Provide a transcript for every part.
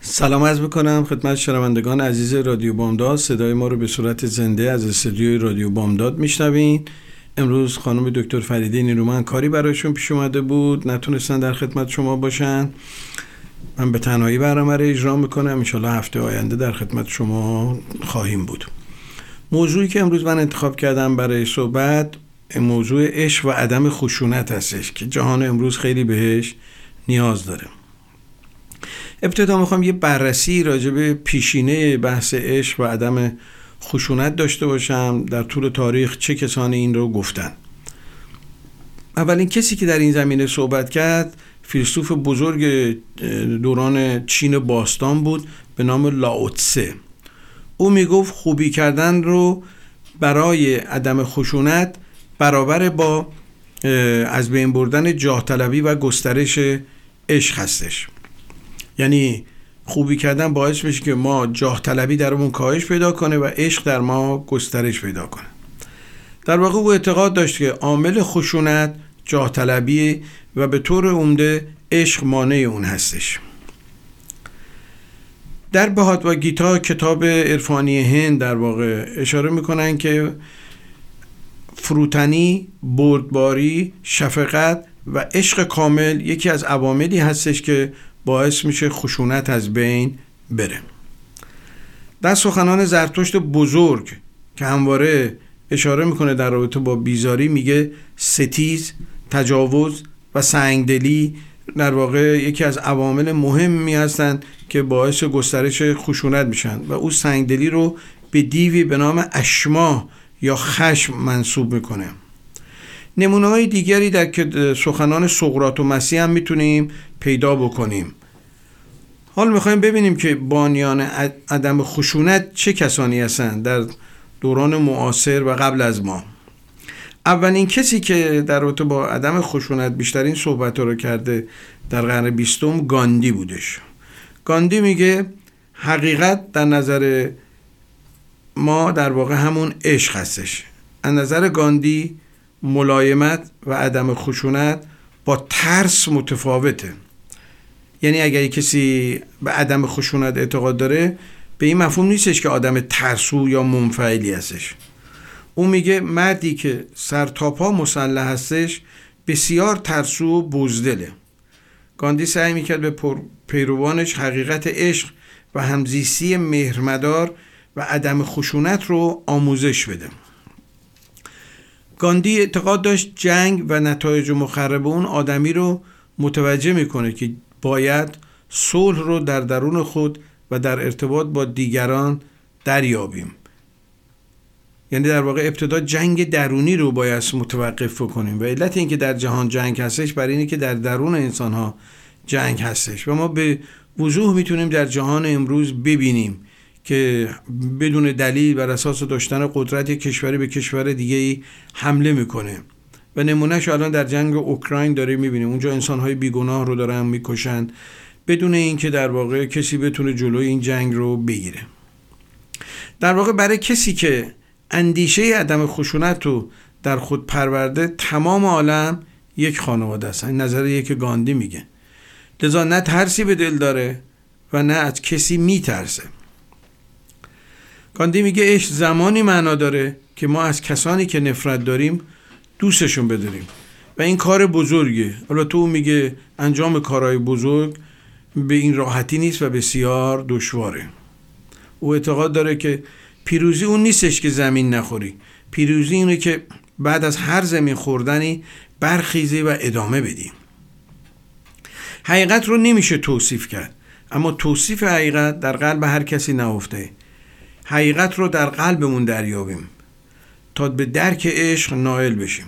سلام از می‌کنم خدمت شنوندگان عزیز رادیو بامداد. صدای ما رو به صورت زنده از استودیوی رادیو بامداد میشنوین. امروز خانم دکتر فریده نیرومن کاری برایشون پیش اومده بود. نتونستن در خدمت شما باشن. من به تنهایی برنامه رو اجرا می‌کنم. انشالله هفته آینده در خدمت شما خواهیم بود. موضوعی که امروز من انتخاب کردم برای صحبت موضوع عشق و عدم خشونت هستش که جهان امروز خیلی بهش نیاز داره. ابتدا می‌خوام یه بررسی راجع به پیشینه بحث عشق و عدم خشونت داشته باشم. در طول تاریخ چه کسانی این رو گفتن؟ اولین کسی که در این زمینه صحبت کرد فیلسوف بزرگ دوران چین باستان بود به نام لاوتسه. او می‌گفت خوبی کردن رو برای عدم خشونت برابر با از بین بردن جاه طلبی و گسترش عشق هستش. یعنی خوبی کردن باعث میشه که ما جاه طلبی درمون کاهش پیدا کنه و عشق در ما گسترش پیدا کنه. در واقع او اعتقاد داشت که عامل خشونت جاه طلبی و به طور عمده عشق مانع اون هستش. در بهاد و گیتا کتاب عرفانی هند در واقع اشاره می‌کنن که فروتنی، بردباری، شفقت و عشق کامل یکی از عواملی هستش که باعث میشه خشونت از بین بره. در سخنان زرتشت بزرگ که همواره اشاره می‌کنه در رابطه با بیزاری میگه ستیز تجاوز و سنگدلی در واقع یکی از عوامل مهمی هستند که باعث گسترش خشونت میشن و او سنگدلی رو به دیوی به نام اشما یا خشم منصوب می‌کنه. نمونه های دیگری در سخنان سقرات و مسیح هم می‌تونیم پیدا بکنیم. حال می‌خوایم ببینیم که بانیان عدم خشونت چه کسانی هستند در دوران معاصر و قبل از ما. اولین کسی که در رابطه با عدم خشونت بیشترین صحبت رو کرده در قرن بیستم گاندی بودش. گاندی میگه حقیقت در نظر ما در واقع همون عشق هستش. از نظر گاندی ملایمت و عدم خشونت با ترس متفاوته. یعنی اگر کسی به عدم خشونت اعتقاد داره به این مفهوم نیستش که آدم ترسو یا منفعلی هستش. او میگه مردی که سر تا پا مسلح هستش بسیار ترسو و بزدله. گاندی سعی می‌کرد به پیروانش حقیقت عشق و همزیستی مهرمدار و عدم خشونت رو آموزش بده. گاندی اعتقاد داشت جنگ و نتایج مخرب اون آدمی رو متوجه می‌کنه که باید صلح رو در درون خود و در ارتباط با دیگران دریابیم. یعنی در واقع ابتدا جنگ درونی رو باید متوقف کنیم و علت اینکه در جهان جنگ هستش برای اینه که در درون انسان ها جنگ هستش. و ما به وضوح می‌تونیم در جهان امروز ببینیم. که بدون دلیل بر اساس داشتن قدرت کشوری به کشور دیگه ای حمله می‌کنه. و نمونهش الان در جنگ اوکراین داره می‌بینیم. اونجا انسانهای بیگناه رو دارن می‌کشن بدون اینکه در واقع کسی بتونه جلوی این جنگ رو بگیره. در واقع برای کسی که اندیشه عدم خشونت رو در خود پرورده تمام عالم یک خانواده است. نظر یک گاندی میگه. لذا نه ترسی به دل داره و نه از کسی میترسه. گاندی میگه عشق زمانی معنا داره که ما از کسانی که نفرت داریم دوستشون بداریم و این کار بزرگه. حالا تو میگه انجام کارهای بزرگ به این راحتی نیست و بسیار دشواره. او اعتقاد داره که پیروزی اون نیستش که زمین نخوری. پیروزی اینه که بعد از هر زمین خوردنی برخیزی و ادامه بدی. حقیقت رو نمیشه توصیف کرد. اما توصیف حقیقت در قلب هر کسی نهفته. حقیقت رو در قلبمون دریابیم تا به درک عشق نائل بشیم.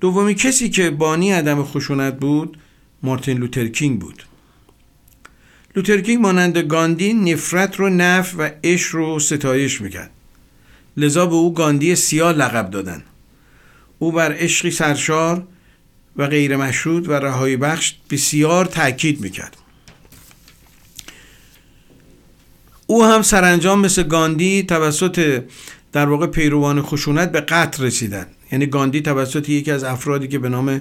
دومی کسی که بانی عدم خشونت بود مارتین لوترکینگ بود. لوترکینگ مانند گاندی نفرت رو نفی و عشق رو ستایش می‌کرد. لذا به او گاندی سیاه لقب دادن. او بر عشقی سرشار و غیر مشروط و رهایی بخش بسیار تاکید می‌کرد. او هم سرانجام مثل گاندی توسط در واقع پیروان خشونت به قتل رسیدن. یعنی گاندی توسط یکی از افرادی که به نام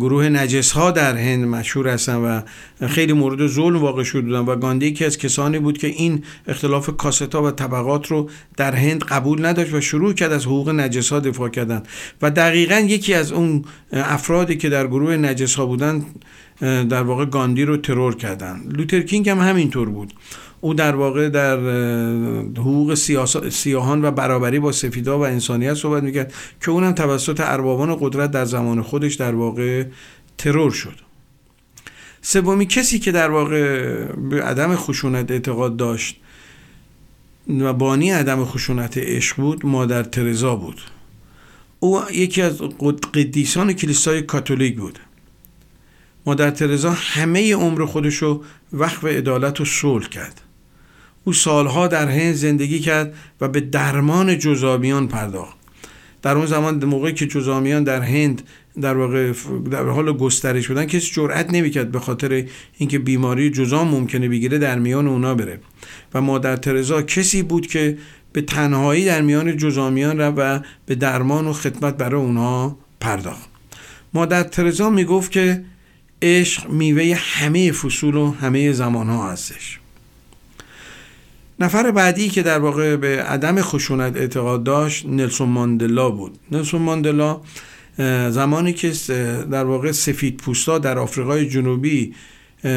گروه نجس ها در هند مشهور هستن و خیلی مورد ظلم واقع شده بودن و گاندی یکی از کسانی بود که این اختلاف کاستا و طبقات رو در هند قبول نداشت و شروع کرد از حقوق نجس ها دفاع کردن. و دقیقا یکی از اون افرادی که در گروه نجس ها بودن در واقع گاندی رو ترور کردن. لوترکینگ هم همینطور بود. او در واقع در حقوق سیاهان و برابری با سفیدا و انسانیت صحبت می‌کرد که اونم توسط اربابان قدرت در زمان خودش در واقع ترور شد. سومی کسی که در واقع به عدم خشونت اعتقاد داشت و بانی عدم خشونت عشق بود مادر ترزا بود. او یکی از قدیسان کلیسای کاتولیک بود. مادر ترزا همه عمر خودشو وقف عدالت و صلح کرد. او سالها در هند زندگی کرد و به درمان جزامیان پرداخت. در اون زمان موقعی که جزامیان در هند در واقع در حال گسترش بودن کسی جرئت نمی‌کرد به خاطر اینکه بیماری جزام ممکنه بگیره در میان اونا بره. و مادر ترزا کسی بود که به تنهایی در میان جزامیان را و به درمان و خدمت برای اونها پرداخت. مادر ترزا می‌گفت که عشق میوه همه فصول و همه زمان ها هستش. نفر بعدی که در واقع به عدم خشونت اعتقاد داشت نلسون ماندلا بود. نلسون ماندلا زمانی که در واقع سفید پوستا در آفریقای جنوبی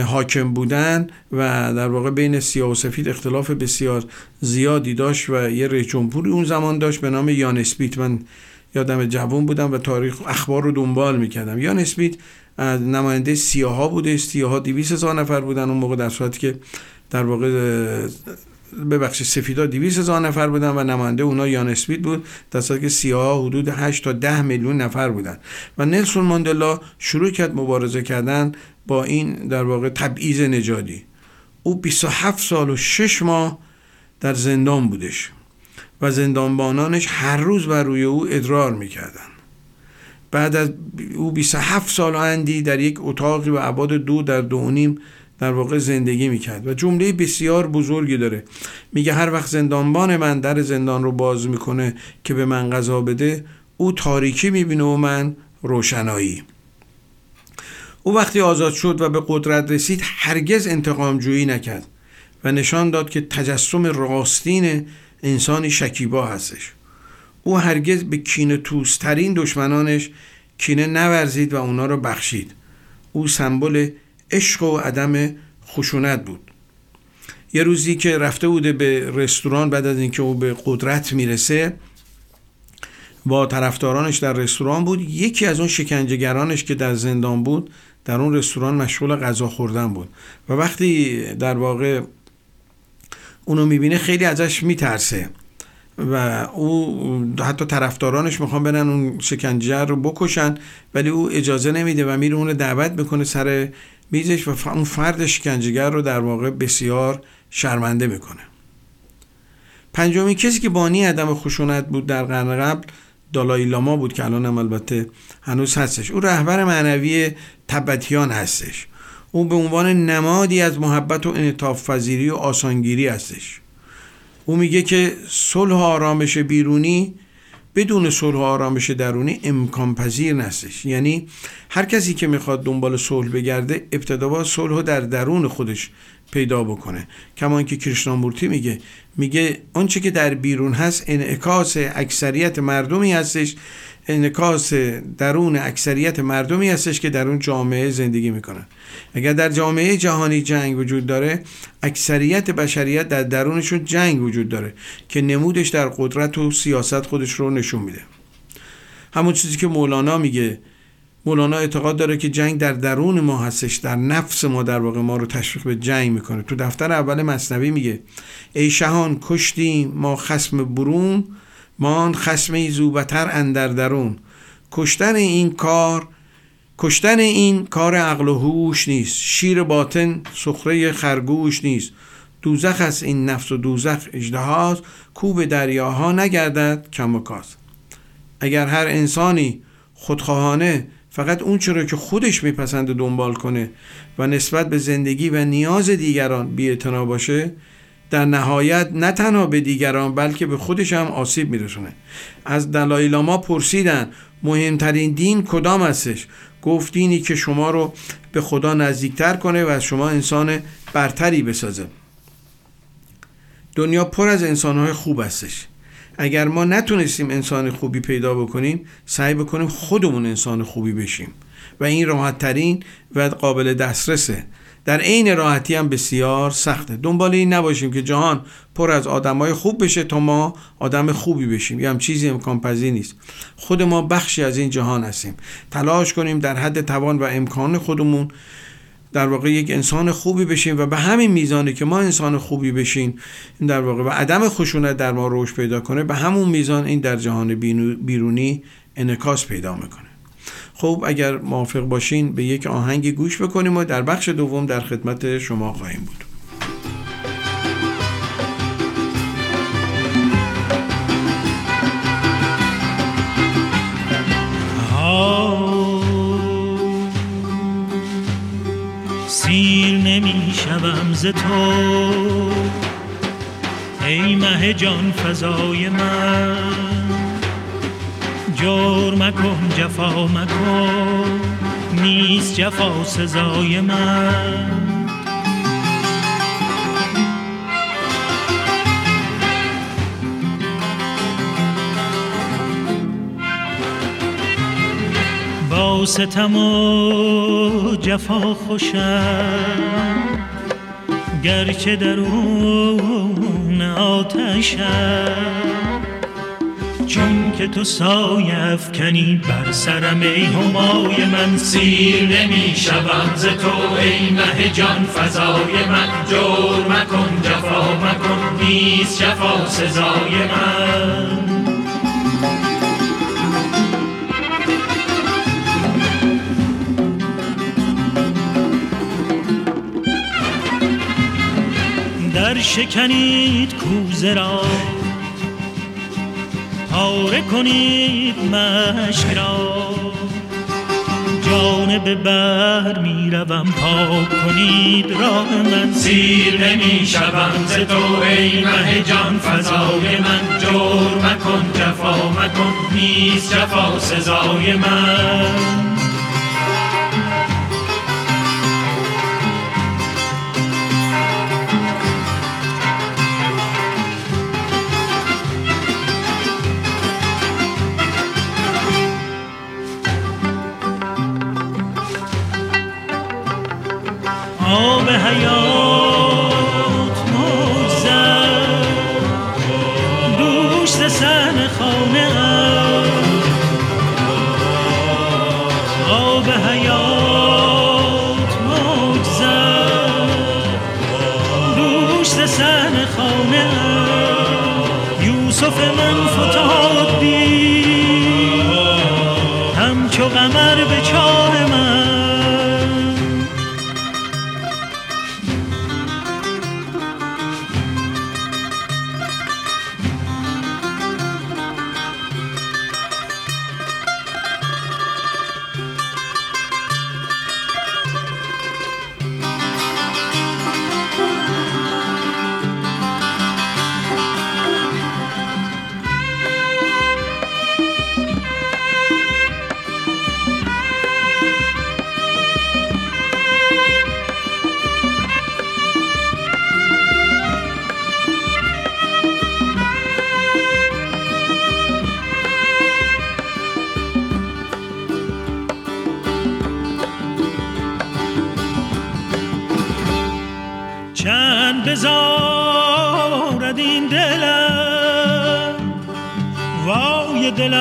حاکم بودن و در واقع بین سیاه و سفید اختلاف بسیار زیادی داشت و یه رئیس جمهوری اون زمان داشت به نام یان اسپیت. من یادم جوان بودم و تاریخ اخبار رو دنبال می‌کردم. یان اسپیت نماینده سیاه ها بوده. سیاه ها دیویس هزار نفر بودن اون موقع در صورتی که در واقع ببخشید سفیدا 200 هزار نفر بودن و نماینده اونا یان اسمیت بود. در صورتی که سیاه حدود 8 تا 10 میلیون نفر بودن. و نلسون ماندلا شروع کرد مبارزه کردن با این در واقع تبعیض نژادی. او 27 سال و 6 ماه در زندان بودش و زندانبانانش هر روز بر روی او ادرار می‌کردن. بعد از او 27 سال اندی در یک اتاقی و عباد دو در دو نیم در واقع زندگی می‌کرد و جمله بسیار بزرگی داره. میگه هر وقت زندانبان من در زندان رو باز می‌کنه که به من غذا بده او تاریکی می‌بینه و من روشنایی. او وقتی آزاد شد و به قدرت رسید هرگز انتقام جویی نکرد و نشان داد که تجسم راستین انسانی شکیبا هستش. او هرگز به کینه توسترین دشمنانش کینه نورزید و اونا رو بخشید. او سمبل عشق و عدم خشونت بود. یه روزی که رفته بوده به رستوران بعد از اینکه او به قدرت می‌رسه با طرفدارانش در رستوران بود. یکی از اون شکنجهگرانش که در زندان بود در اون رستوران مشغول غذا خوردن بود. و وقتی در واقع اونو می‌بینه خیلی ازش میترسه. و او حتی طرفدارانش می‌خوان برن اون شکنجه رو بکشن ولی او اجازه نمیده و میره اون دعوت می‌کنه سر میزش و اون فرد شکنجهگر رو در واقع بسیار شرمنده می‌کنه. پنجمی کسی که بانی عدم خشونت بود در قرن قبل دالای لاما بود که الان هم البته هنوز هستش. او رهبر معنوی تبتیان هستش. او به عنوان نمادی از محبت و انعطاف پذیری و آسانگیری هستش. او میگه که صلح آرامش بیرونی بدون صلح و آرامش درونی امکان پذیر نستش یعنی هر کسی که می‌خواد دنبال صلح بگرده ابتدا با صلح در درون خودش پیدا بکنه. کما اینکه کریشنامورتی میگه میگه آنچه که در بیرون هست انعکاس اکثریت مردمی هستش انکاس درون اکثریت مردمی هستش که در اون جامعه زندگی می‌کنن. اگر در جامعه جهانی جنگ وجود داره اکثریت بشریت در درونشون جنگ وجود داره که نمودش در قدرت و سیاست خودش رو نشون میده. همون چیزی که مولانا میگه مولانا اعتقاد داره که جنگ در درون ما هستش در نفس ما در واقع ما رو تشویق به جنگ می‌کنه. تو دفتر اول مصنوی میگه ای شهان کشتیم ما خسم برون مان خسم زوبتر اندر درون. کشتن این کار کشتن این کار عقل و هوش نیست. شیر باطن سخره خرگوش نیست. دوزخ از این نفس و دوزخ اجدهاست کوب دریاها نگردد کم و اگر هر انسانی خودخواهانه فقط اون چرا که خودش میپسند دنبال کنه و نسبت به زندگی و نیاز دیگران بی باشه در نهایت نه تنها به دیگران بلکه به خودش هم آسیب میرسونه. از دلای لاما پرسیدن مهمترین دین کدام هستش؟ گفت دینی که شما رو به خدا نزدیکتر کنه و از شما انسان برتری بسازه. دنیا پر از انسانهای خوب هستش. اگر ما نتونستیم انسان خوبی پیدا بکنیم سعی بکنیم خودمون انسان خوبی بشیم. و این راحت ترین و قابل دسترسه. در عین راحتی هم بسیار سخته. دنبال این نباشیم که جهان پر از آدمای خوب بشه تا ما آدم خوبی بشیم. یه هم چیزی امکان پذیر نیست. خود ما بخشی از این جهان هستیم. تلاش کنیم در حد توان و امکان خودمون در واقع یک انسان خوبی بشیم و به همین میزانی که ما انسان خوبی بشیم در واقع و عدم خشونت در ما روش پیدا کنه به همون میزان این در جهان بیرونی انکاس پیدا می‌کنه. خب اگر موافق باشین به یک آهنگ گوش بکنیم و در بخش دوم در خدمت شما خواهیم بود. سیر نمی شوم ز تو. ای مه جان فضای من. جور مکن جفا مکن. نیست جفا سزای من. با ستم و جفا خوشم. گرچه درون آتشم. چون که تو سایه افکنی بر سرم ای همای من سیر نمی شوم ز تو ای مه جان فضای من جور مکن جفا مکن نیست جفا سزای من. در شکنید کوزه را پاره کنید مشک را. جانب بر می روم پاک کنید راه من. سیر نمی شوم ز تو ای مه جان. فضای من جور مکن جفا مکن نیست جفا سزای من. آب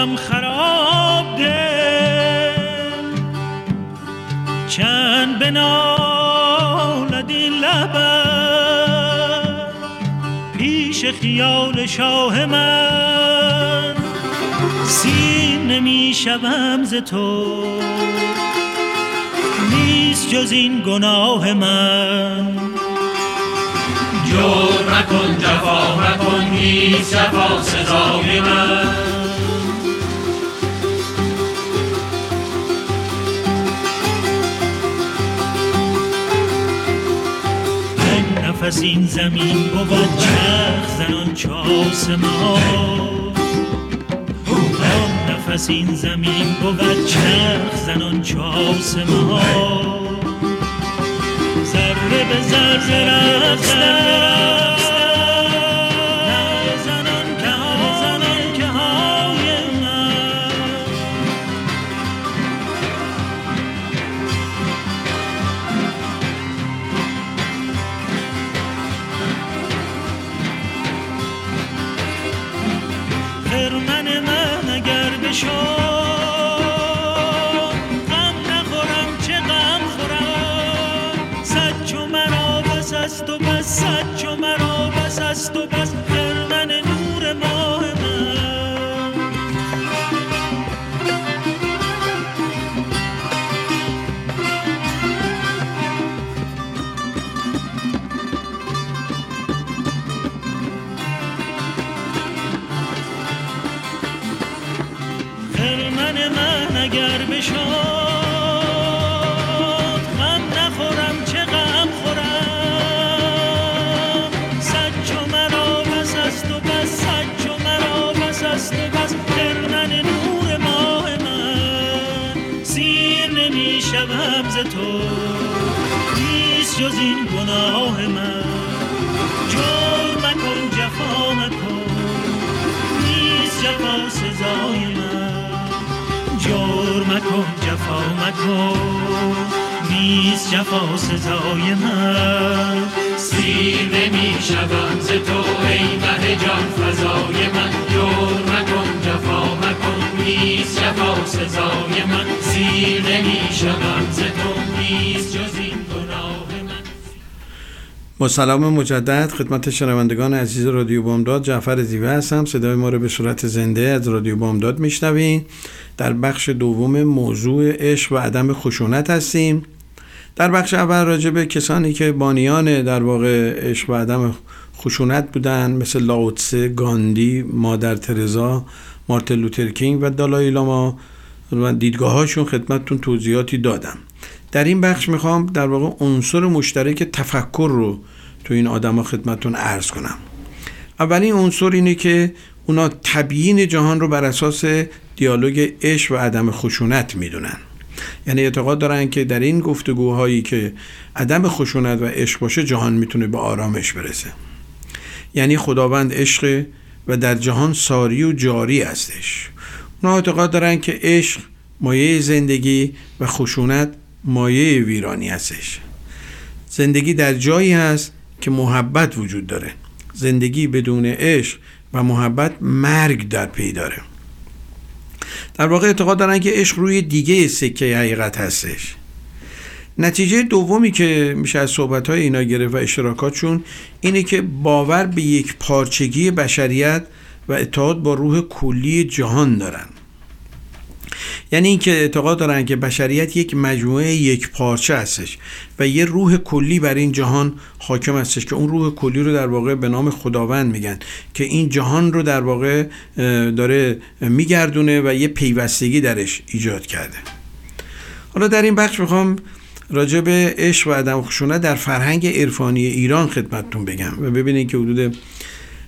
دلم خراب دل. چند بنالد این پیش خیال شاه من. سیر نمی شوم ز تو. نیست جز این گناه من. جور مکن جفا مکن نیست جفا سزای من. نفس این زمین بود چرخ زنان چاس ما. نفس این زمین بود چرخ زنان چاس ما. ذره به ذره shore. تو مکن. نیست جفا سزای من. سیر نمی شوم ز تو ای مه جان فضای من جور مکن جفا مکن. نیست جفا سزای من. سیر نمی شوم ز تو نیست جز این با سلام مجدد خدمت شنوندگان عزیز رادیو بامداد جعفر زیوه هستم. صدای ما رو به صورت زنده از رادیو بامداد میشنوین. در بخش دوم موضوع عشق و عدم خشونت هستیم. در بخش اول راجع به کسانی که بانیان در واقع عشق و عدم خشونت بودن مثل لاوتسه، گاندی، مادر ترزا، مارتن لوترکینگ و دالای لاما و دیدگاهاشون خدمتتون توضیحاتی دادم. در این بخش می‌خوام در واقع عنصر مشترک تفکر رو تو این آدم خدمتتون عرض کنم. اولین عنصر اینه که اونا تبیین جهان رو بر اساس دیالوگ عشق و عدم خشونت می‌دونن. یعنی اعتقاد دارن که در این گفتگوهایی که عدم خشونت و عشق باشه جهان می‌تونه به آرامش برسه. یعنی خداوند عشق و در جهان ساری و جاری هستش. اونا اعتقاد دارن که عشق مایه زندگی و خشونت مایه ویرانی هستش. زندگی در جایی هست که محبت وجود داره. زندگی بدون عشق و محبت مرگ در پی داره. در واقع اعتقاد دارن که عشق روی دیگه سکه حقیقت هستش. نتیجه دومی که میشه از صحبت های اینا گرفت و اشتراکاتشون اینه که باور به یک پارچگی بشریت و اتحاد با روح کلی جهان دارن. یعنی اینکه اعتقاد دارن که بشریت یک مجموعه یک پارچه هستش و یه روح کلی بر این جهان حاکم هستش که اون روح کلی رو در واقع به نام خداوند میگن که این جهان رو در واقع داره میگردونه و یه پیوستگی درش ایجاد کرده. حالا در این بخش می‌خوام راجع به عشق و عدم خشونت در فرهنگ عرفانی ایران خدمتتون بگم و ببینید که حدود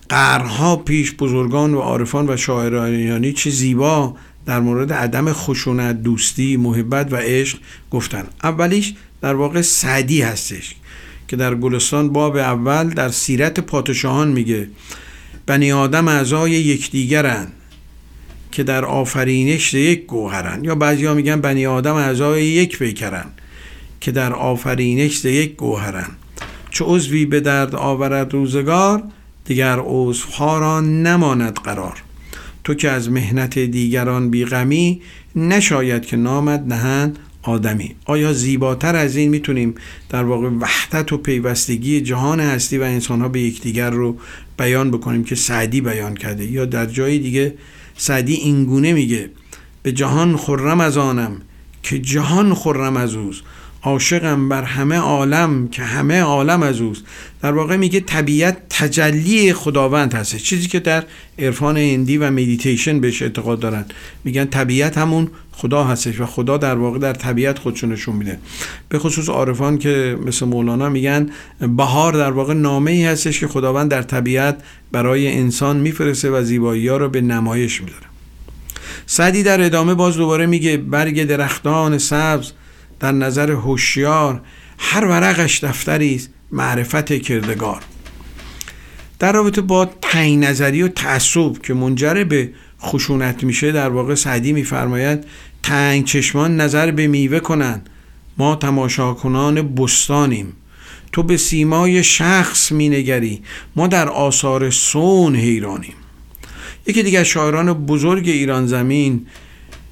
قرنها پیش بزرگان و عارفان و شاعران ایرانی چه زیبا در مورد عدم خشونت دوستی محبت و عشق گفتن. اولیش در واقع سعدی هستش که در گلستان باب اول در سیرت پادشاهان میگه بنی آدم اعضای یکدیگرن که در آفرینش یک گوهرن یا بعضی ها میگن بنی آدم اعضای یک پیکرن که در آفرینش یک گوهرن چه عضوی به درد آورد روزگار دیگر عضوها را نماند قرار. تو که از مهنت دیگران بیغمی نشاید که نامد نهند آدمی. آیا زیباتر از این می‌تونیم در واقع وحدت و پیوستگی جهان هستی و انسان ها به یکدیگر رو بیان بکنیم که سعدی بیان کرده؟ یا در جای دیگه سعدی اینگونه میگه به جهان خرم از آنم که جهان خرم از اوست. عاشقم بر همه عالم که همه عالم از اوست. در واقع میگه طبیعت تجلی خداوند هست چیزی که در عرفان هندی و مدیتیشن بهش اعتقاد دارن. میگن طبیعت همون خدا هستش و خدا در واقع در طبیعت خودشو نشون میده. به خصوص عارفان که مثل مولانا میگن بهار در واقع نامه ای هستش که خداوند در طبیعت برای انسان میفرسته و زیبایی ها رو به نمایش میداره. سعدی در ادامه باز دوباره میگه برگ درختان سبز در نظر هوشیار هر ورقش دفتری است معرفت کردگار. در رابطه با تعیین نظری و تعصب که منجر به خشونت میشه در واقع سعدی میفرماید تنگ چشمان نظر به میوه کنند. ما تماشاکنان بستانیم. تو به سیمای شخص مینگری. ما در آثار سون حیرانیم. یکی دیگر شاعران بزرگ ایران زمین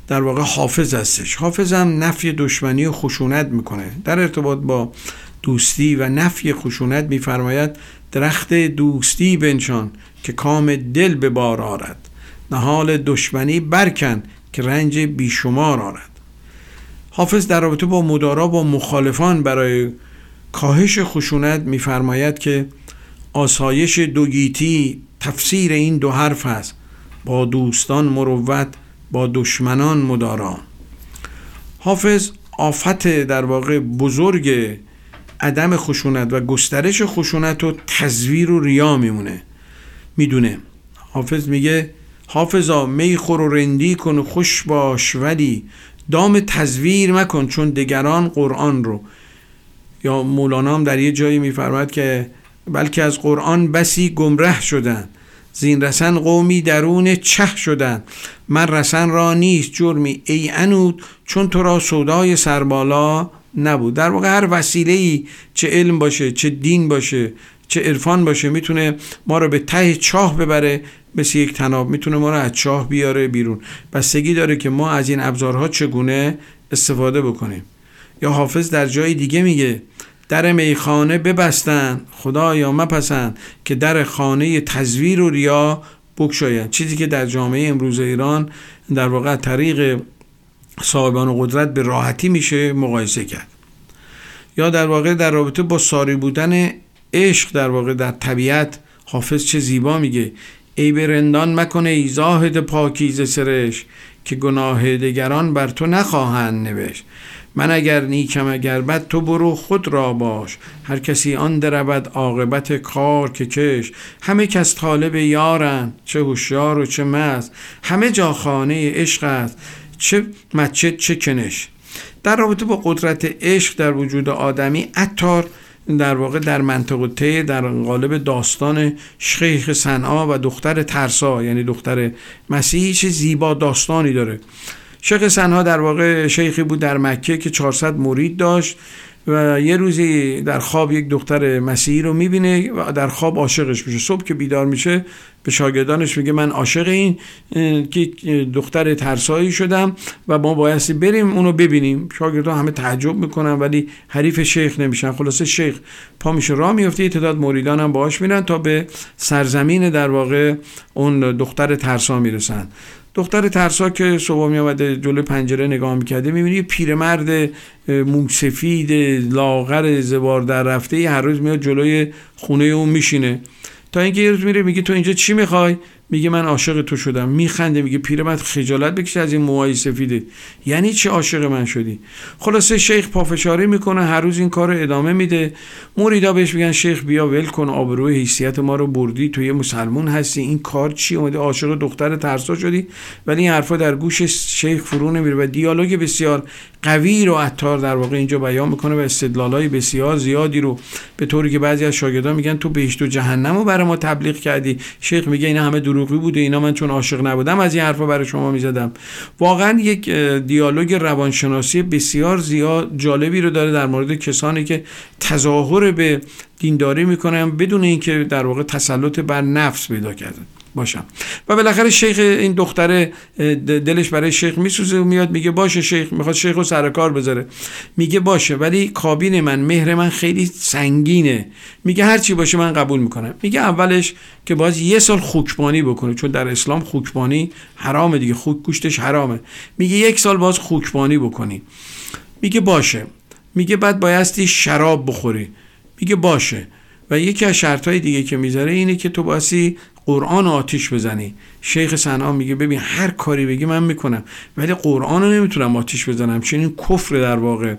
در واقع حافظ هستش. حافظ هم نفی دشمنی و خشونت می‌کنه. در ارتباط با دوستی و نفی خشونت میفرماید درخت دوستی بنشان که کام دل به بار آرد. نهال دشمنی برکن که رنج بیشمار آرد. حافظ در رابطه با مدارا با مخالفان برای کاهش خشونت میفرماید که آسایش دوگیتی تفسیر این دو حرف است. با دوستان مروت با دشمنان مدارا. حافظ آفت در واقع بزرگ عدم خشونت و گسترش خشونت و تزویر و ریا میمونه. می‌دونه. حافظ میگه حافظا می خور و رندی کن و خوش باش ولی دام تزویر مکن چون دگران قرآن رو. یا مولانا هم در یه جایی میفرماد که بلکه از قرآن بسی گمره شدن. زین رسن قومی درون چه شدن؟ من رسن را نیست جرمی ای انود چون تو را سودای سربالا نبود. در واقع هر وسیله ای چه علم باشه چه دین باشه چه عرفان باشه می‌تونه ما رو به ته چاه ببره مثل یک تناب می‌تونه ما رو از چاه بیاره بیرون. بستگی داره که ما از این ابزارها چگونه استفاده بکنیم. یا حافظ در جای دیگه میگه در میخانه ببستن خدایا مپسند که در خانه تزویر و ریا بکشاید چیزی که در جامعه امروز ایران در واقع طریق صاحبان قدرت به راحتی میشه مقایسه کرد. یا در واقع در رابطه با ساری بودن عشق در واقع در طبیعت حافظ چه زیبا میگه. ای برندان مکنه ای زاهد پاکیز سرش که گناه دگران بر تو نخواهند نوشت. من اگر نیکم اگر بد تو برو خود را باش. هر کسی آن درود عاقبت کار که کش. همه کس طالب یارن چه هوشیار و چه مست. همه جا خانه عشق است چه مسجد چه کنش. در رابطه با قدرت عشق در وجود آدمی اتار در واقع در منطقه ته در قالب داستان شیخ صنعا و دختر ترسا یعنی دختر مسیحی چه زیبا داستانی داره. شیخ سنها در واقع شیخی بود در مکه که 400 مرید داشت و یه روزی در خواب یک دختر مسیحی رو می‌بینه و در خواب عاشقش میشه. صبح که بیدار میشه به شاگردانش میگه من عاشق این که دختر ترسایی شدم و ما بایستی بریم اونو ببینیم. شاگردان همه تعجب می‌کنن ولی حریف شیخ نمیشن. خلاصه شیخ پا میشه راه میفته یه تعداد مریدان هم باهاش میرن تا به سرزمین در واقع اون دختر ترسا می‌رسن. دختر ترسا که صبح می آمده جلو پنجره نگاه می‌کرده می‌بینی یه پیرمرد موسفید لاغر زبار در رفته هر روز میاد جلوی خونه اون میشینه. تا اینکه یه روز میره میگه تو اینجا چی می‌خوای؟ میگه من عاشق تو شدم. میخنده میگه پیرمرد خجالت بکشه از این موهای سفیده. یعنی چی عاشق من شدی؟ خلاصه شیخ پافشاری می‌کنه هر روز این کار ادامه میده. مریدا بهش میگن شیخ بیا ول کن آبروی حیثیت ما رو بردی تو یه مسلمون هستی. این کار چی؟ اومده عاشق دختر ترسا شدی. ولی این حرفا در گوش شیخ فرو نمیره و دیالوگ بسیار قوی رو عطار در واقع اینجا بیان می‌کنه و استدلالای بسیار زیادی رو به طوری که بعضی از شاگردان میگن تو بهشت و جهنم رو ما تبلیغ کردی. شیخ میگه اینا همه دروغی بوده اینا من چون عاشق نبودم از این حرفا برای شما می‌زدم. واقعا یک دیالوگ روانشناسی بسیار زیاد جالبی رو داره در مورد کسانی که تظاهر به دینداری می‌کنن بدون اینکه در واقع تسلط بر نفس پیدا کردن. باشم. و بالاخره شیخ این دختره دلش برای شیخ میسوزه و میاد میگه باشه شیخ می‌خواد شیخ رو سر کار بذاره. میگه باشه ولی کابین من مهر من خیلی سنگینه. میگه هرچی باشه من قبول می‌کنم. میگه اولش که باز یه سال خوکبانی بکنه چون در اسلام خوکبانی حرامه دیگه خوک گوشتش حرامه. میگه یک سال باز خوکبانی بکنی. میگه باشه. میگه بعد بایستی شراب بخوری. میگه باشه. و یکی از شرطهای دیگه که می‌ذاره اینه که تو باسی قرآن آتیش بزنی. شیخ سنا میگه ببین هر کاری بگی من می‌کنم ولی قرآن رو نمی‌تونم آتیش بزنم. چون این کفر در واقع.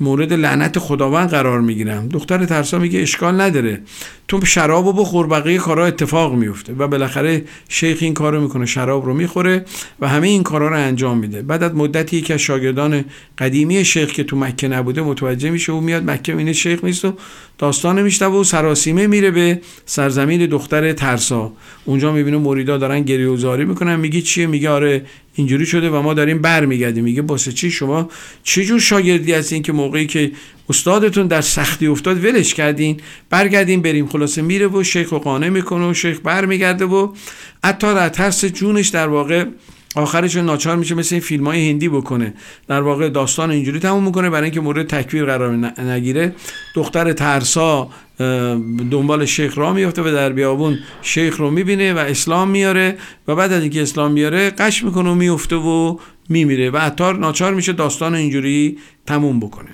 مورد لعنت خداوند قرار می‌گیرم. دختر ترسا میگه اشکال نداره. تو شراب و بخور بقیه کارا اتفاق میفته و بالاخره شیخ این کارو می‌کنه شراب رو می‌خوره و همه این کارا رو انجام میده. بعد از مدتی یکی از شاگردان قدیمی شیخ که تو مکه نبوده متوجه میشه و میاد مکه اینه شیخ نیست و داستان میشته و سراسیمه میره به سرزمین دختر ترسا. اونجا می‌بینه مریدا دارن گریه و زاری می‌کنن میگه چیه؟ میگه آره اینجوری شده و ما داریم برمیگردیم. میگه باسه چی؟ شما چه جور شاگردی هستین که موقعی که استادتون در سختی افتاد ولش کردین برگردین بریم. خلاصه میره و شیخ و قانه می‌کنه و شیخ برمیگرده و حتی در ترس جونش در واقع آخرش ناچار میشه مثل این فیلم های هندی بکنه. در واقع داستان اینجوری تموم می‌کنه برای اینکه مورد تکبیر قرار نگیره. دختر ترسا دنبال شیخ را میفته و در بیابون شیخ رو می‌بینه و اسلام میاره و بعد از اینکه اسلام میاره قش می‌کنه و میفته و میمیره و عطار ناچار میشه داستان اینجوری تموم بکنه.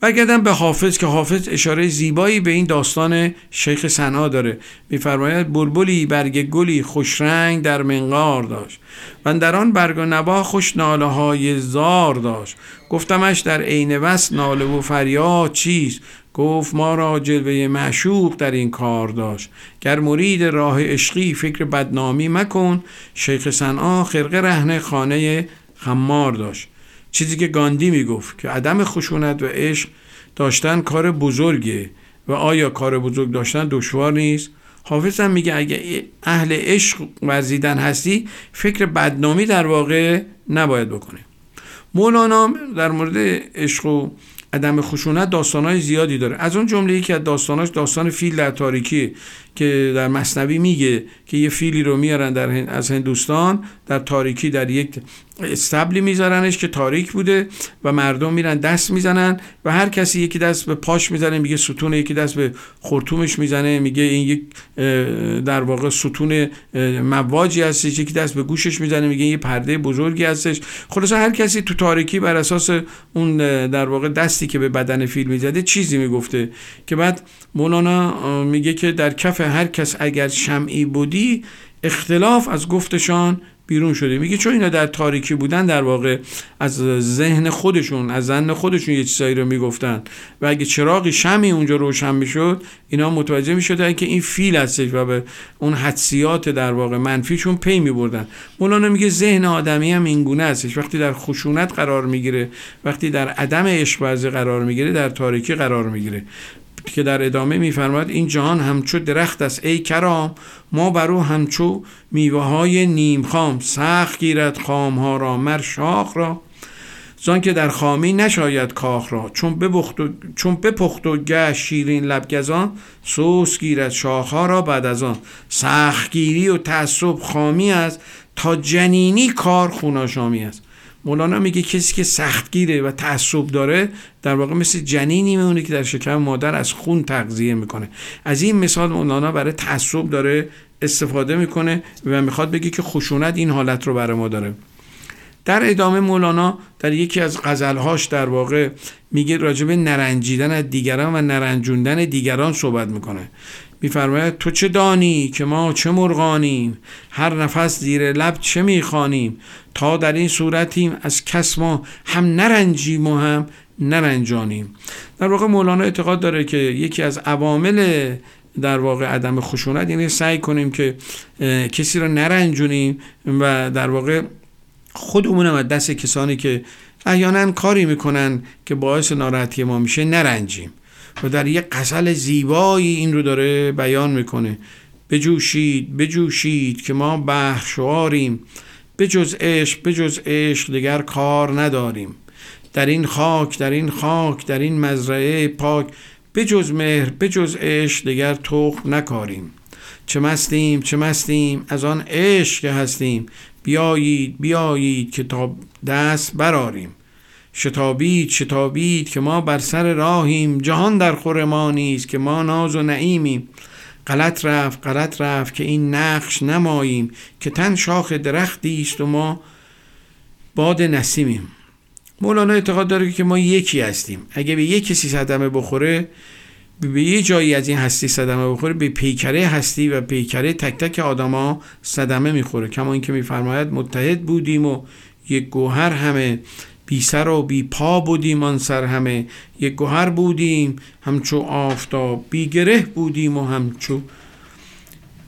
برگردم به حافظ که حافظ اشاره زیبایی به این داستان شیخ سنا داره. میفرماید بلبلی برگ گلی خوش رنگ در منقار داشت. و در آن برگ و نبا خوش ناله های زار داشت. گفتمش در عین وس ناله و فریاد چیست؟ گفت ما را جلوه معشوق در این کار داشت. گر مرید راه عشقی فکر بدنامی مکن. شیخ سنا خرقه رهن خانه خمار داشت. چیزی که گاندی می‌گفت که عدم خشونت و عشق داشتن کار بزرگه و آیا کار بزرگ داشتن دشوار نیست؟ حافظ هم میگه اگه اهل عشق ورزیدن هستی فکر بدنامی در واقع نباید بکنه مولانا در مورد عشق و عدم خشونت داستانهای زیادی داره. از اون جمله یکی از داستاناش داستان فیل در تاریکی که در مصنوی میگه که یه فیلی رو میارن در از هندوستان در تاریکی در یک استبلی میذارنش که تاریک بوده و مردم میرن دست می‌زنن و هر کسی یکی دست به پاش می‌زنه میگه ستون یکی دست به خورتومش می‌زنه میگه این یک در واقع ستون مواجی هستش یکی دست به گوشش می‌زنه میگه یه پرده بزرگی هستش. خلاصا هر کسی تو تاریکی بر اساس اون در واقع دستی که به بدن فیل می‌زده چیزی می‌گفته که بعد مولانا میگه که در کف هر کس اگر شمعی بودی اختلاف از گفتشان بیرون شده. میگه چون اینا در تاریکی بودن در واقع از ذهن خودشون از زن خودشون یه چیزایی رو می‌گفتن. و اگه چراغی شمی اونجا روشن می‌شد اینا متوجه می‌شدن که این فیل هستش و به اون حدسیات در واقع منفیشون پی میبردن. مولانا میگه ذهن آدمی هم اینگونه هستش. وقتی در خشونت قرار می‌گیره وقتی در عدم عشق قرار می‌گیره در تاریکی قرار می‌گیره. که در ادامه میفرماید این جهان همچو درخت است ای کرام ما بر او همچو میوه های نیم خام سخت گیرد خام ها را مر شاخ را زان که در خامی نشاید کاخ را چون بپخت و, چون بپخت و گه شیرین لبگزان سوس گیرد ها را بعد از آن. سختگیری و تعصب خامی است تا جنینی کار خوناشامی است. مولانا میگه کسی که سختگیره و تعصب داره در واقع مثل جنینی میمونه که در شکم مادر از خون تغذیه می‌کنه. از این مثال مولانا برای تعصب داره استفاده می‌کنه و می‌خواد بگه که خشونت این حالت رو برای ما داره. در ادامه مولانا در یکی از غزلهاش در واقع میگه راجب نرنجیدن از دیگران و نرنجوندن دیگران صحبت می‌کنه. میفرماید تو چه دانی که ما چه مرغانیم؟ هر نفس زیر لب چه می‌خوانیم؟ تا در این صورتیم از کس ما هم نرنجیم و هم نرنجانیم. در واقع مولانا اعتقاد داره که یکی از عوامل در واقع عدم خشونت یعنی سعی کنیم که کسی رو نرنجونیم و در واقع خودمون از دست کسانی که احیانا کاری می‌کنن که باعث ناراحتی ما میشه نرنجیم. و در یک قسل زیبایی این رو داره بیان می‌کنه. بجوشید بجوشید که ما بخشواریم بجز عشق بجز عشق دیگر کار نداریم. در این خاک در این خاک در این مزرعه پاک بجز مهر بجز عشق دیگر تخم نکاریم. چه مستیم چه مستیم از آن عشق که هستیم بیایید بیایید که تا دست براریم شتابید شتابید که ما بر سر راهیم جهان در خور ما نیست که ما ناز و نعیمیم. غلط رفت غلط رفت که این نقش نماییم که تن شاخ درختی است و ما باد نسیمیم. مولانا اعتقاد داره که ما یکی هستیم. اگه به یک کسی صدمه بخوره به یه جایی از این هستی صدمه بخوره به پیکره هستی و پیکره تک تک آدما صدمه می‌خوره. کما اینکه میفرماید متحد بودیم و یک گوهر همه بی سر و بی پا بودیم آن سر همه یک گوهر بودیم همچو آفتاب بی گره بودیم و همچو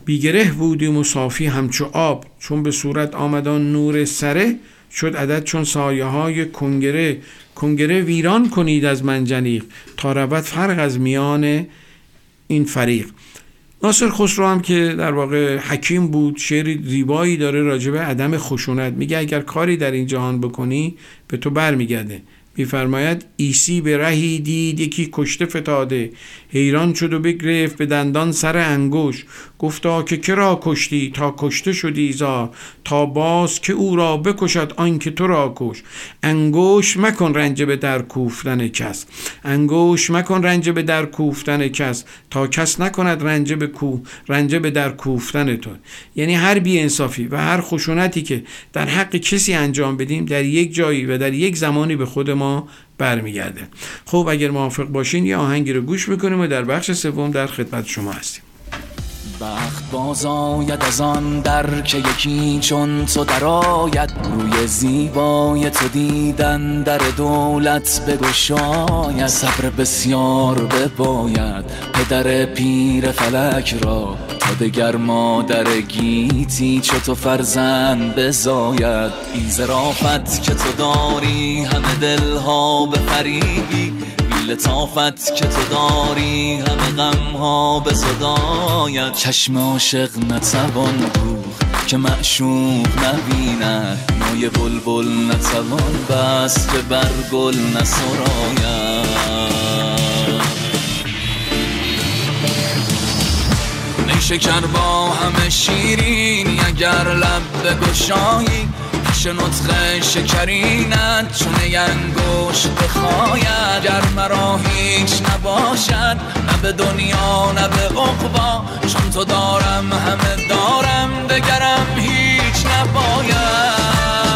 بی گره بودیم و صافی همچو آب. چون به صورت آمدان نور سره شد عدد چون سایه های کنگره. کنگره ویران کنید از منجنیق تا رود فرق از میان این فریق. ناصر خسرو هم که در واقع حکیم بود شعری زیبایی داره راجع به عدم خشونت. میگه اگر کاری در این جهان بکنی به تو برمیگرده. میفرماید عیسی به رهی دید یکی کشته فتاده. حیران شد و بگرفت به دندان سر انگشت گفتا که کرا کشتی؟ تا کشته شدی زار تا باز که او را بکشد آنکه تو را کشت. انگشت مکن رنج به در کوفتن کس. انگشت مکن رنج به در کوفتن کس. تا کس نکند رنج به کو رنج به در کوفتن تو. یعنی هر بی انصافی و هر خشونتی که در حق کسی انجام بدیم در یک جایی و در یک زمانی به خود ما برمیگرده. خب اگر موافق باشین یه آهنگی رو گوش می‌کنیم و در بخش سوم در خدمت شما هستیم. بخت باز آید از آن در که یکی چون تو درآید. روی زیبای تو دیدن در دولت بگشاید. صبر بسیار بباید پدر پیر فلک را. تا دگر مادر گیتی چو تو فرزند بزاید. این زرافت که تو داری همه دلها به فریبی. لطافت که تو داری همه غم ها به صدایت. چشم عاشق نتوان بود که معشوق نبیند. نوی بلبل نتوان بس که بر گل شکر با همه شیرینی اگر لب بگشایی پیش نطق شکرینت چون ینگوش بخواید گر مرا هیچ نباشد نه به دنیا نه به عقبا. چون تو دارم همه دارم دگرم هیچ نباید.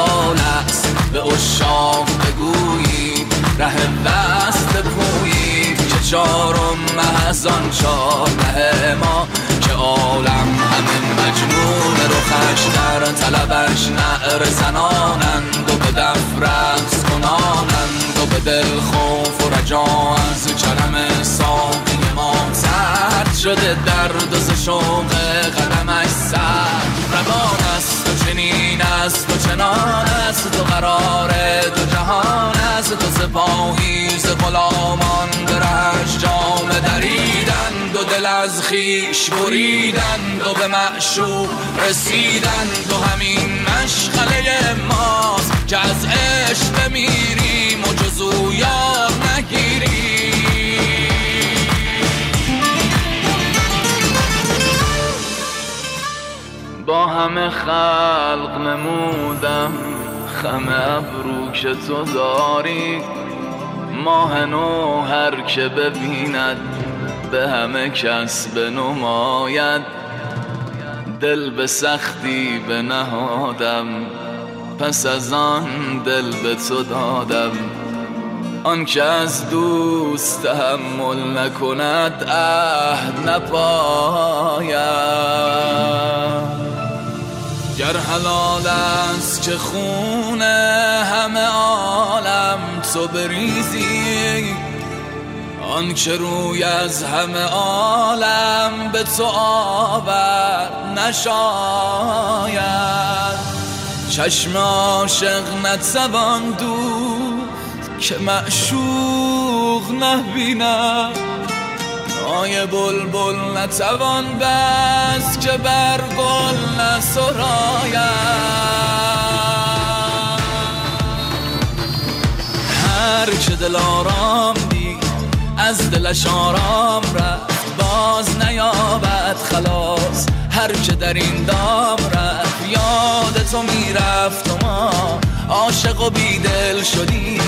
زوال است. به اشاق بگویی. ره بست پویی که چارم محزان چار ما. که عالم همه مجنون رخش در طلبش نعر زنانند و به دف رقص کنانند و به دل خوف و رجا از کرم ساقی ما. ترد شده درد و شوق قدمش سر روان است. چنین است و چنان است و قرار دو جهان است و سپاهی ز غلامان برش جام دریدند و دل از خیش بریدند و به معشوق رسیدند و همین مشغله ماست که از عشق بمیریم و جزو یاد نگیریم. با همه خلق نمودم خم ابرو که تو داری. ماه نو هر که ببیند به همه کس بنماید. دل به سختی به نهادم پس از آن دل به تو دادم. آن که از دوست تحمل نکند عهد نپاید. گر حلال است که خونه همه عالم تو بریزی آن که روی از همه عالم به تو آور نشاید. چشم عاشق نتوان دود که معشوق نبینم آی بلبل نتوان بس که بر گل نسراید. هر که دل آرام دید از دلش آرام رفت. باز نیابد خلاص هر که در این دام رفت. یاد تو می‌رفت و ما عاشق و بیدل شدی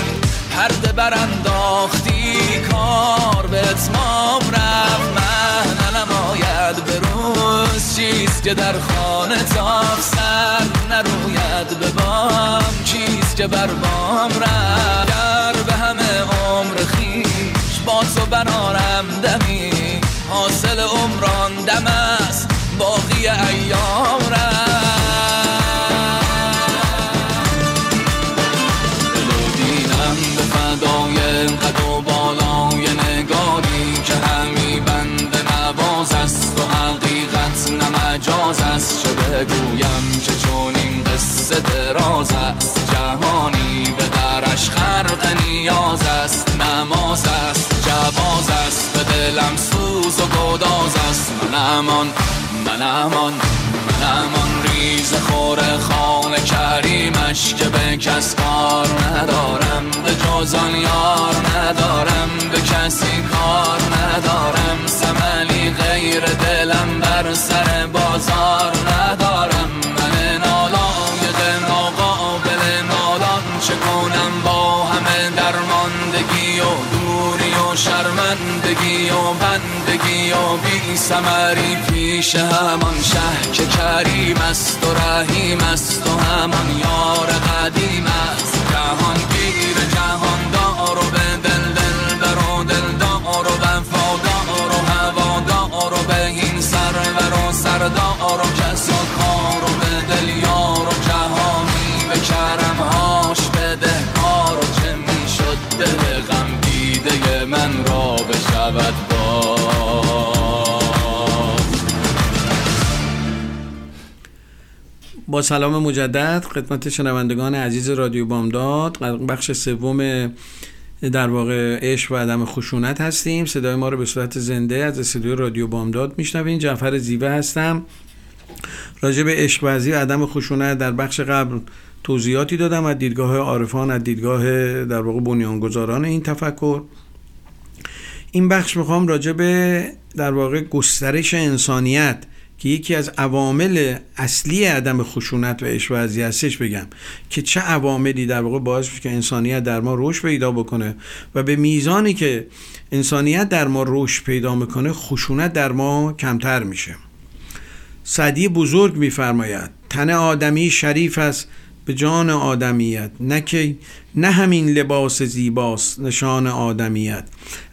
پرده برانداختی کار به اتمام چیست که در خانه تاف سر؟ نروید به بام. چیست که بر بام رفت؟ گر به همه عمر خیش با تو برارم دمی. حاصل عمران دم دراز است. جهانی به درش خرق نیاز است. نماز است. جواز است. به دلم سوز و گداز است. من منم آن منم آن ریز خور خانه کریمش که به کس کار ندارم. به جزان یار ندارم. به کسی کار ندارم. سملی غیر دلم بر سر بازار ندارم. بی سمری پیش همان شه که کریم است و رحیم است و همان یار قدیم است. جهان گیر جهان دار و به دل دل بر و دل دار و وفادار و هوادار و به این سرور و سردار و کس و کار و به دل یار و جهانی به کرم هاش بده. کار و چه می‌شد دل غم دیده من را بشود. با سلام مجدد خدمت شنوندگان عزیز رادیو بامداد. بخش سوم در واقع عشق و عدم خشونت هستیم. صدای ما رو به صورت زنده از استودیو رادیو بامداد میشنوین. جعفر زیوه هستم. راجع به عشق و عدم خشونت در بخش قبل توضیحاتی دادم. از دیدگاه عارفان از دیدگاه در واقع بنیانگذاران این تفکر. این بخش می‌خوام راجع به در واقع گسترش انسانیت که یکی از عوامل اصلی عدم خشونت و اشوازی هستش بگم که چه عواملی در واقع باعث میشه که انسانیت در ما رشد پیدا بکنه و به میزانی که انسانیت در ما رشد پیدا می‌کنه خشونت در ما کمتر میشه. سعدی بزرگ میفرماید تن آدمی شریف است به جان آدمیت نه که نه همین لباس زیباست نشان آدمیت.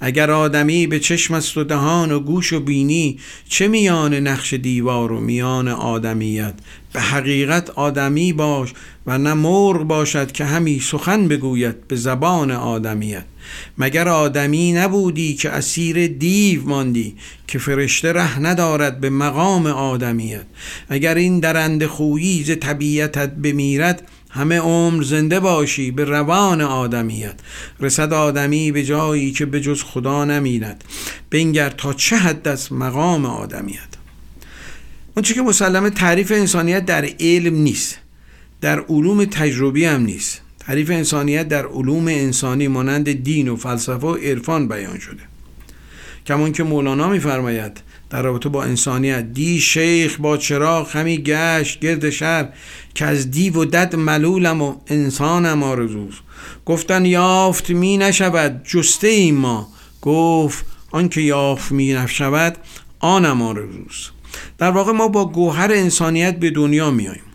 اگر آدمی به چشم است و دهان و گوش و بینی چه میان نقش دیوار و میان آدمیت؟ به حقیقت آدمی باش و نه مرغ باشد که همی سخن بگوید به زبان آدمیت. مگر آدمی نبودی که اسیر دیو ماندی که فرشته ره ندارد به مقام آدمیت؟ اگر این درند خویی ز طبیعتت بمیرد همه عمر زنده باشی به روان آدمیت. رسد آدمی به جایی که به جز خدا نمیرد. بنگر تا چه حد از مقام آدمیت؟ اون که مسلمه تعریف انسانیت در علم نیست. در علوم تجربی هم نیست. تعریف انسانیت در علوم انسانی مانند دین و فلسفه و عرفان بیان شده. کمان که مولانا میفرماید در رابطه با انسانیت دی شیخ با چراغ همی گشت گرد شهر که از دیو و دد ملولم و انسانم آرزوز گفتن یافت می نشود جسته ای ما. گفت آنکه یافت می نشود آنم آرزوز در واقع ما با گوهر انسانیت به دنیا میاییم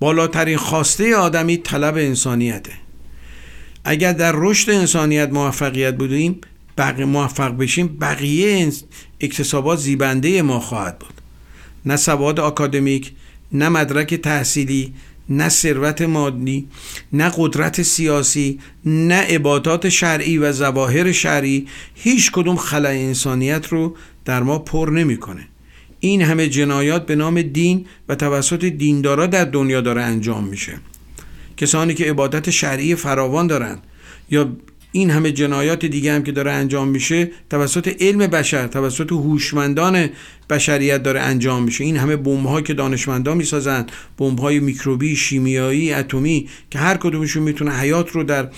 بالاترین خواسته آدمی طلب انسانیته. اگر در رشد انسانیت موفقیت بودیم بقیه موفق بشیم بقیه اکتسابات زیبنده ما خواهد بود. نه سواد آکادمیک نه مدرک تحصیلی نه ثروت مادی نه قدرت سیاسی نه عبادات شرعی و ظواهر شرعی. هیچ کدوم خلای انسانیت رو در ما پر نمی‌کنه. این همه جنایات به نام دین و توسط دیندارا در دنیا داره انجام میشه. کسانی که عبادت شرعی فراوان دارن یا این همه جنایات دیگه هم که داره انجام میشه توسط علم بشر توسط هوشمندان بشریت داره انجام میشه. این همه بمب ها که دانشمندان می‌سازن بمب های میکروبی شیمیایی اتمی که هر کدومشون می‌تونه حیات رو در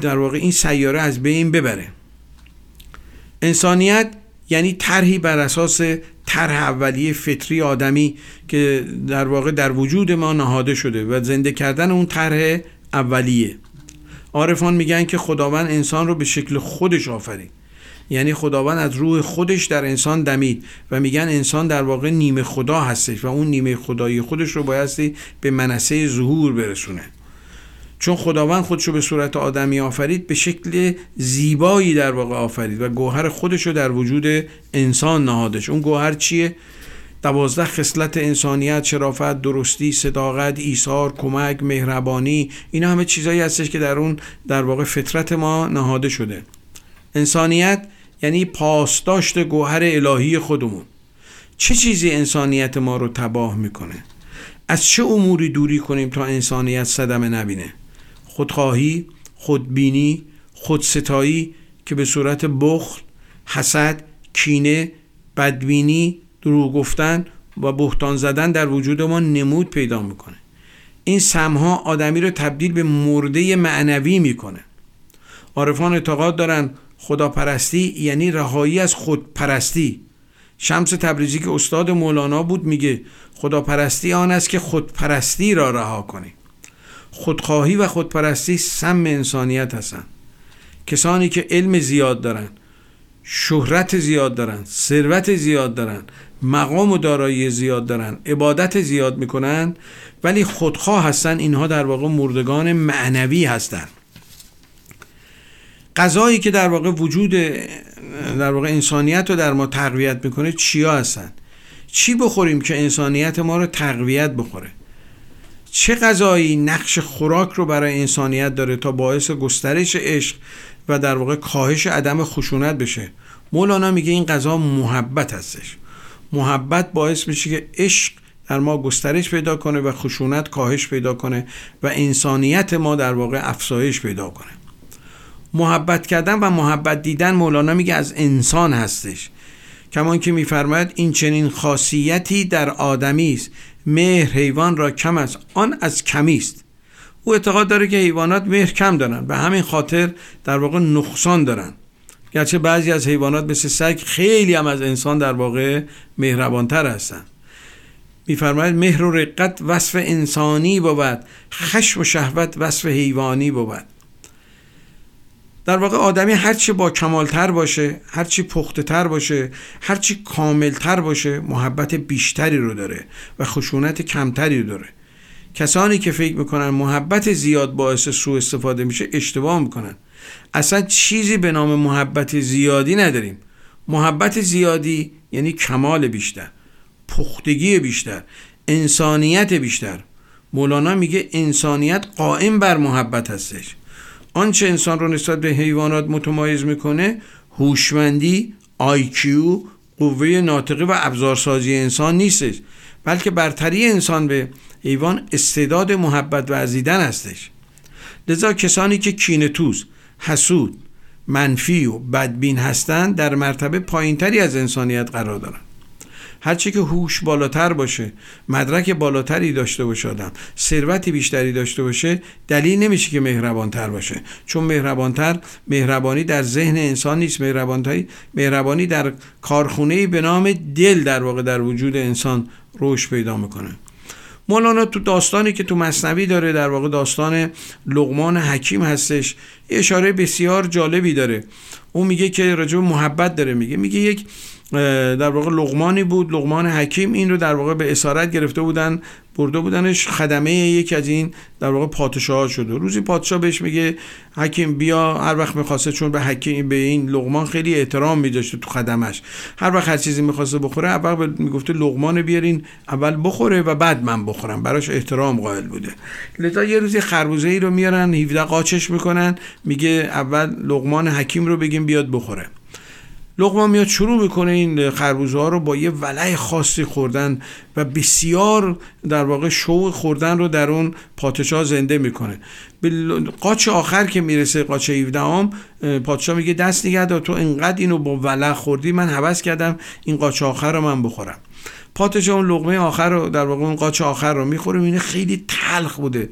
در واقع این سیاره از بین ببره. انسانیت یعنی طرحی بر اساس طرح اولیه فطری آدمی که در واقع در وجود ما نهاده شده و زنده کردن اون طرح اولیه. عارفان میگن که خداوند انسان رو به شکل خودش آفرید یعنی خداوند از روح خودش در انسان دمید و میگن انسان در واقع نیمه خدا هستش و اون نیمه خدایی خودش رو بایستی به منصه ظهور برسونه. چون خداوند خودشو به صورت آدمی آفرید به شکل زیبایی در واقع آفرید و گوهر خودشو در وجود انسان نهادش. اون گوهر چیه؟ دوازده خصلت انسانیت شرافت درستی صداقت ایثار کمک مهربانی اینا همه چیزایی هستش که در اون در واقع فطرت ما نهاده شده. انسانیت یعنی پاسداشت گوهر الهی خودمون. چه چیزی انسانیت ما رو تباه می‌کنه؟ از چه اموری دوری کنیم تا انسانیت صدمه نبینه؟ خودخواهی خودبینی خودستایی که به صورت بخل حسد کینه بدبینی دروغ گفتن و بهتان زدن در وجود ما نمود پیدا می‌کنه. این سمها آدمی رو تبدیل به مرده معنوی می‌کنه. عارفان اعتقاد دارن خداپرستی یعنی رهایی از خودپرستی. شمس تبریزی که استاد مولانا بود میگه خداپرستی آن است که خودپرستی را رها کنی خودخواهی و خودپرستی سم انسانیت هستند. کسانی که علم زیاد دارن شهرت زیاد دارن ثروت زیاد دارن مقام و دارایی زیاد دارن عبادت زیاد می‌کنن ولی خودخواه هستن اینها در واقع مردگان معنوی هستن. غذایی که در واقع وجود در واقع انسانیت رو در ما تقویت می‌کنه چیا هستن؟ چی بخوریم که انسانیت ما رو تقویت بخوره؟ چه غذایی نقش خوراک رو برای انسانیت داره تا باعث گسترش عشق و در واقع کاهش عدم خشونت بشه؟ مولانا میگه این غذا محبت هستش. محبت باعث میشه که عشق در ما گسترش پیدا کنه و خشونت کاهش پیدا کنه و انسانیت ما در واقع افزایش پیدا کنه. محبت کردن و محبت دیدن مولانا میگه از انسان هستش. کمان که میفرماید این چنین خاصیتی در آدمی است مهر حیوان را کم است. آن از کمی است. او اعتقاد داره که حیوانات مهر کم دارن. و همین خاطر در واقع نقصان دارن. گرچه بعضی از حیوانات مثل سگ خیلی هم از انسان در واقع مهربانتر هستند میفرماید مهر و رقت وصف انسانی بود. خشم و شهوت وصف حیوانی بود. در واقع آدمی هرچی با کمالتر باشه هرچی پخته تر باشه هرچی کاملتر باشه محبت بیشتری رو داره و خشونت کمتری رو داره. کسانی که فکر می‌کنن محبت زیاد باعث سوء استفاده میشه اشتباه می‌کنن. اصلا چیزی به نام محبت زیادی نداریم. محبت زیادی یعنی کمال بیشتر پختگی بیشتر انسانیت بیشتر. مولانا میگه انسانیت قائم بر محبت هستش. آنچه انسان رو نسبت به حیوانات متمایز می‌کنه هوشمندی آیکیو قوه ناطقی و ابزارسازی انسان نیستش بلکه برتری انسان به حیوان استعداد محبت و عزیدن هستش. لذا کسانی که کینتوز حسود منفی و بدبین هستند در مرتبه پایینتری از انسانیت قرار دارند. هرچی که هوش بالاتر باشه مدرک بالاتری داشته باشه آدم ثروتی بیشتری داشته باشه دلیل نمیشه که مهربانتر باشه. چون مهربانتر مهربانی در ذهن انسان نیست. مهربانتری مهربانی در کارخونه به نام دل در واقع در وجود انسان رشد پیدا می‌کنه. مولانا تو داستانی که تو مصنوی داره در واقع داستان لغمان حکیم هستش اشاره بسیار جالبی داره. اون میگه که راجب محبت داره میگه. میگه یک در واقع لغمانی بود. لغمان حکیم این رو در واقع به اسارت گرفته بودن برده بودنش. خدمه یکی از این در واقع پادشاه شده روزی پادشاه بهش میگه حکیم بیا هر وقت می‌خواسته چون به حکیم به این لغمان خیلی احترام میداشته تو خدمش. هر وقت هر چیزی می‌خواسته بخوره اول می‌گفته لغمان بیارین اول بخوره و بعد من بخورم. براش احترام قائل بوده. لذا یه روزی خربوزه ای رو میارن 17 قاچش می‌کنن. میگه اول لغمان حکیم رو بگیم بیاد بخوره. لقمان میاد شروع می‌کنه این خربوزه ها رو با یه ولع خاصی خوردن و بسیار در واقع شوق خوردن رو در اون پادشاه زنده می‌کنه. به قاچ آخر که می‌رسه قاچ 17 هم پادشاه میگه دست نگه تو انقدر اینو با ولع خوردی من حوض کردم این قاچ آخر رو من بخورم. پادشاه اون لقمه آخر رو در واقع اون قاچ آخر رو می‌خوره می‌بینه خیلی تلخ بوده.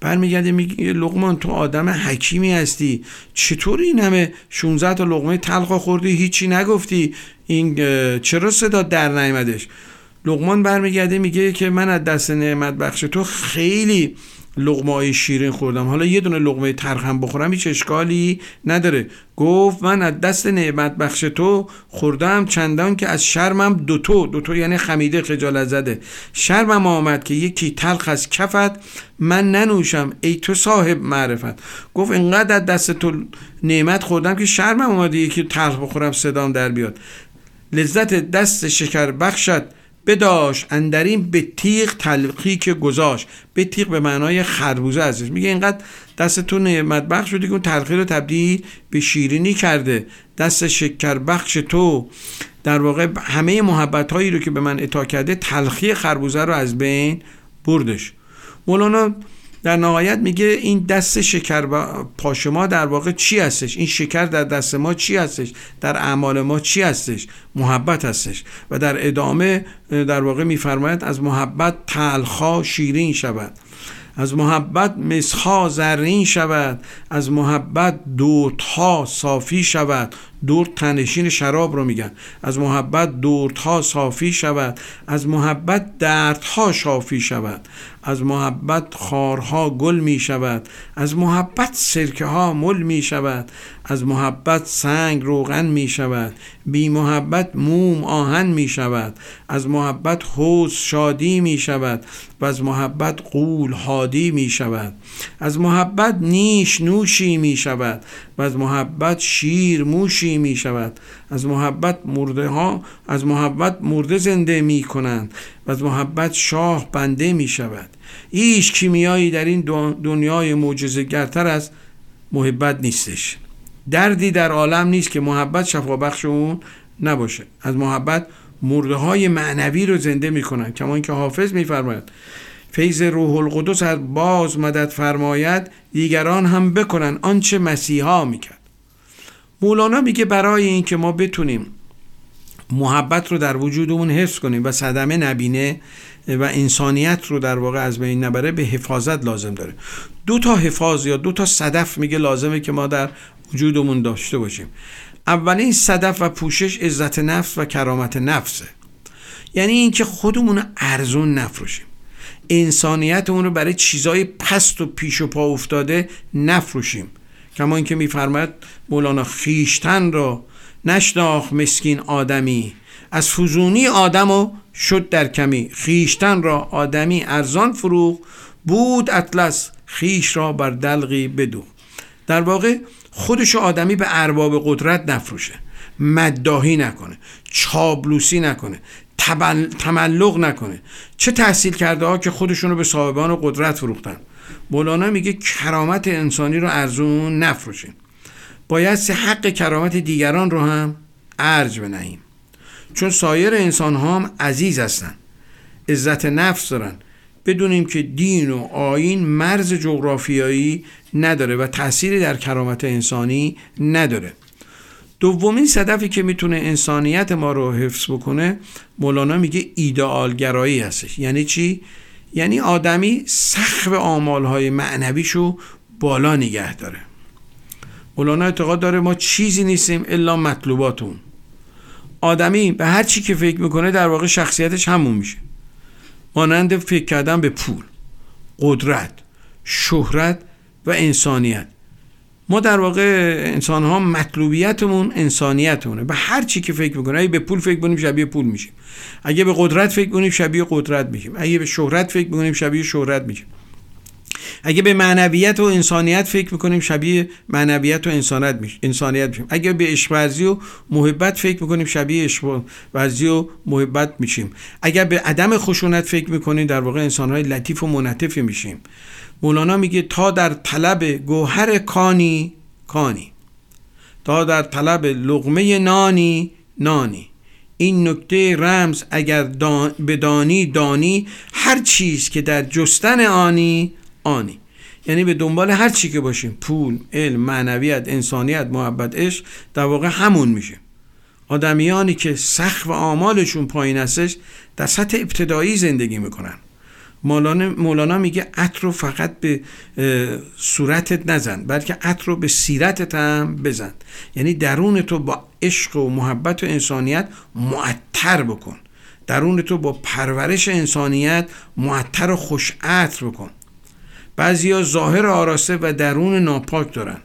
برمیگرده میگه لقمان تو آدم حکیمی هستی. چطور این همه 16 تا لقمه تلخ خوردی؟ هیچی نگفتی. این چرا صدا در نیامدش لقمان برمیگرده میگه که من از دست نعمت بخش تو خیلی لغمه های شیرین خوردم. حالا یه دونه لغمه ترخم بخورم هیچ اشکالی نداره. گفت من از دست نعمت بخش تو خوردم چندان که از شرمم دوتو دوتو یعنی خمیده خجالت زده. شرمم آمد که یکی تلخ از کفت من ننوشم. ای تو صاحب معرفت. گفت اینقدر از دست تو نعمت خوردم که شرمم آمده یکی تلخ بخورم صدام در بیاد. لذت دست شکر بخشت بداش اندرین به تیغ تلقی که گذاشت. به تیغ به معنای خربوزه ازش میگه اینقدر دست تو نعمت بخش شدی که اون تلخی رو تبدیل به شیرینی کرده. دست شکر بخش تو. در واقع همه محبت هایی رو که به من اتا کرده تلخی خربوزه رو از بین بردش. مولانا در نهایت میگه این دست شکر پاش ما در واقع چی هستش؟ این شکر در دست ما چی هستش؟ در اعمال ما چی هستش؟ محبت هستش. و در ادامه در واقع میفرماید از محبت تلخا شیرین شود. از محبت مسخا زرین شود. از محبت دورتها صافی شود. دورت تنشین شراب رو میگن. از محبت دورتها صافی شود. از محبت دردها شافی شود. از محبت خارها گل می شود. از محبت سرکه ها مل می شود. از محبت سنگ روغن می شود. بی محبت موم آهن می شود. از محبت حوز شادی می شود. و از محبت قول هادی می شود. از محبت نیش نوشی می شود. و از محبت شیر موشی می شود. از محبت مرده ها از محبت مرده زنده می کنند و از محبت شاه بنده می شود. هیچ کیمیایی در این دنیای معجزه‌گرتر از محبت نیستش. دردی در عالم نیست که محبت شفابخش اون نباشه. از محبت مرده های معنوی رو زنده می‌کنن کما اینکه حافظ میفرماید فیض روح القدس از باز مدد فرماید دیگران هم بکنن آنچه مسیحا می‌کرد مولانا میگه برای اینکه ما بتونیم محبت رو در وجودمون حفظ کنیم و صدمه نبینه و انسانیت رو در واقع از بین نبره به حفاظت لازم داره. دو تا حفاظ یا دو تا صدف میگه لازمه که ما در وجودمون داشته باشیم. اولین صدف و پوشش عزت نفس و کرامت نفسه. یعنی اینکه خودمون ارزون نفروشیم. انسانیت اون رو برای چیزای پست و پیش و پا افتاده نفروشیم. کما اینکه میفرماید مولانا خیشتن را نشناخ مسکین آدمی. از فزونی آدم و شد در کمی. خیشتن را آدمی ارزان فروغ بود اطلس خیش را بر دلغی بدو. در واقع خودش آدمی به ارباب قدرت نفروشه. مداهی نکنه چابلوسی نکنه تملق نکنه. چه تحصیل کرده ها که خودشون رو به صاحبان قدرت فروختن؟ مولانا میگه کرامت انسانی رو ارزون نفروشیم. باید حق کرامت دیگران رو هم ارج بنهیم. چون سایر انسان ها هم عزیز هستن. عزت نفس دارن. بدونیم که دین و آین مرز جغرافیایی نداره و تأثیری در کرامت انسانی نداره. دومین صدفی که می‌تونه انسانیت ما رو حفظ بکنه مولانا میگه ایدئالگرایی هستش. یعنی چی؟ یعنی آدمی سخف آمالهای معنویشو بالا نگه داره. مولانا اعتقاد داره ما چیزی نیستیم الا مطلوباتون آدمی به هر چی که فکر می‌کنه در واقع شخصیتش همون میشه. مانند فکر کردن به پول قدرت شهرت و انسانیت. ما در واقع انسان ها مطلوبیتمون انسانیتمونه. به هر چی که فکر می‌کنیم اگه به پول فکر کنیم شبیه پول میشیم. اگه به قدرت فکر کنیم شبیه قدرت میشیم. اگه به شهرت فکر کنیم شبیه شهرت میشیم. اگه به معنویت و انسانیت فکر می‌کنیم شبیه معنویت و انسانیت میشیم انسانیت میشیم. اگه به عشق و محبت فکر می‌کنیم شبیه عشق و محبت میشیم. اگر به عدم خشونت فکر می‌کنیم در واقع انسانهای لطیف و منطفی میشیم. مولانا میگه تا در طلب گوهر کانی کانی. تا در طلب لغمه نانی نانی. این نکته رمز اگر بدانی دانی هر چیز که در جستن آنی آنی یعنی به دنبال هر چی که باشیم پول علم معنویت انسانیت محبت عشق در واقع همون میشه آدمیانی که سخت و آمالشون پایین هستش در سطح ابتدایی زندگی می‌کنن. مولانا, مولانا میگه عطر رو فقط به صورتت نزن بلکه عطر رو به سیرتت هم بزن. یعنی درون تو با عشق و محبت و انسانیت معطر بکن. درون تو با پرورش انسانیت معطر و خوش عطر بکن. بعضیا ظاهر آراسته و درون ناپاک دارن.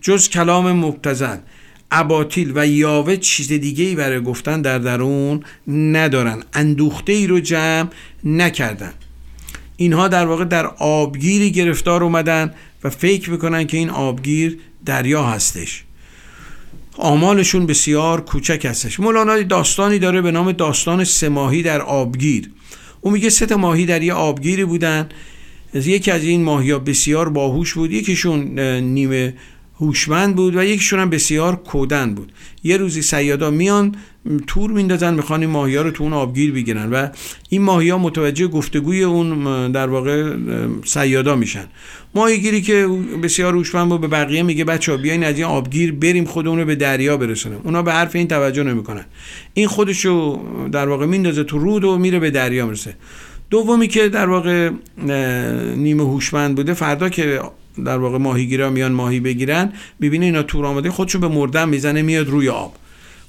جز کلام مبتزن اباطیل و یاوه چیز دیگه ای برای گفتن در درون ندارن. اندوخته ای رو جمع نکردن. اینها در واقع در آبگیری گرفتار اومدن و فکر می‌کنن که این آبگیر دریا هستش. آمالشون بسیار کوچک هستش. مولانا داستانی داره به نام داستان سه در آبگیر. او میگه سه ماهی در یه آبگیری بودن. یکی از این ماهی ها بسیار باهوش بود. یکیشون نیمه هوشمند بود و یکیشون هم بسیار کودن بود. یه روزی سیادا میان تور میندازن می‌خوان این ماهی ها رو تو اون آبگیر بگیرن و این ماهی ها متوجه گفتگوی اون در واقع سیادا میشن. ماهیگیری که بسیار هوشمند بود به بقیه میگه بچه ها بیاین از این آبگیر بریم خودمون رو به دریا برسونیم اونا به حرف این توجه نمی‌کنن. این خودشو در واقع میندازه تو رود و میره به دریا می‌رسه. دومی که در واقع نیمه هوشمند بوده فردا که در واقع ماهیگیرا میان ماهی بگیرن می‌بینه اینا تور آمده خودشو به مردن می‌زنه میاد روی آب.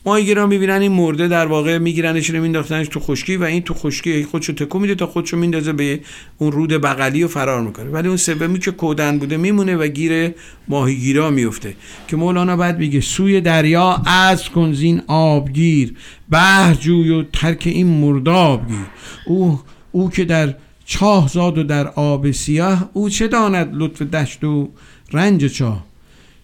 ماهیگیرا می‌بینن این مرده در واقع میگیرنش رو مینداختنش تو خشکی و این تو خشکی خودشو تکو میده تا خودشو میندازه به اون رود بغلی و فرار می‌کنه. ولی اون سومی که کودن بوده میمونه و گیر ماهیگیرا میفته که مولانا بعد میگه سوی دریا از کن زین آبگیر بهر جوی و ترک این مرداب گیر او او که در چاه زاد و در آب سیاه او چه داند لطف دشت و رنج چاه؟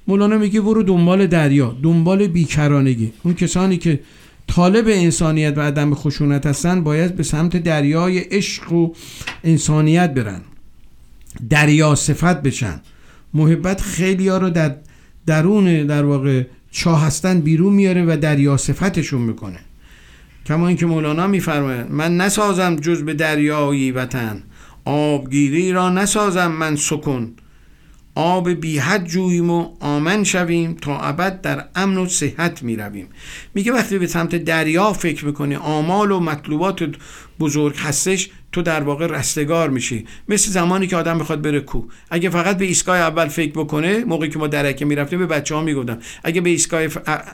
مولانا میگه برو دنبال دریا دنبال بیکرانگی. اون کسانی که طالب انسانیت و عدم خشونت هستن باید به سمت دریای عشق و انسانیت برن. دریا صفت بشن. محبت خیلی ها رو در درون در واقع چاه هستن بیرون میاره و دریا صفتشون می‌کنه. کما اینکه مولانا میفرماید من نسازم جز به دریایی وطن. آبگیری را نسازم من سکن آب بی حد جوییم و آمن شویم تا ابد در امن و صحت می رویم میگه وقتی به سمت دریا فکر می‌کنی آمال و مطلوبات بزرگ هستش تو در واقع رستگار میشی. مثل زمانی که آدم می‌خواد بره کو. اگه فقط به ایستگاه اول فکر بکنه موقعی که ما درکه می‌رفتیم به بچه ها می‌گفتم. اگه به ایستگاه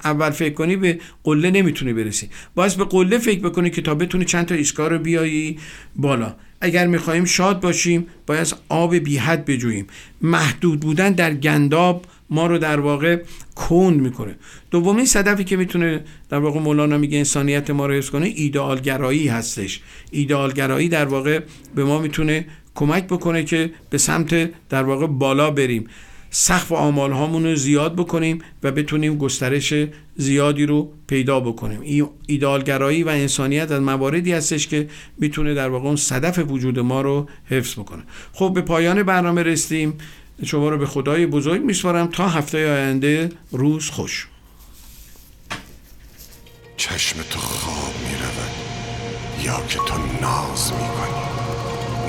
اول فکر کنی به قله نمی‌تونی برسی. باز به قله فکر بکنی که تا بتونی چند تا ایستگاه رو بیایی بالا. اگر می‌خواهیم شاد باشیم باید آب بی حد بجوییم. محدود بودن در گنداب ما رو در واقع کند می‌کنه. دومین صدفی که می‌تونه در واقع مولانا میگه انسانیت ما رو حفظ کنه ایدئالگرایی هستش. ایدئالگرایی در واقع به ما می‌تونه کمک بکنه که به سمت در واقع بالا بریم. سقف آمال هامون رو زیاد بکنیم و بتونیم گسترش زیادی رو پیدا بکنیم. ایدالگرایی و انسانیت از مواردی هستش که می‌تونه در واقع اون صدف وجود ما رو حفظ بکنه. خب به پایان برنامه رسیدیم. شما رو به خدای بزرگ میسپارم. تا هفته آینده روز خوش. چشم تو خواب می‌رود. یا که تو ناز می‌کنی.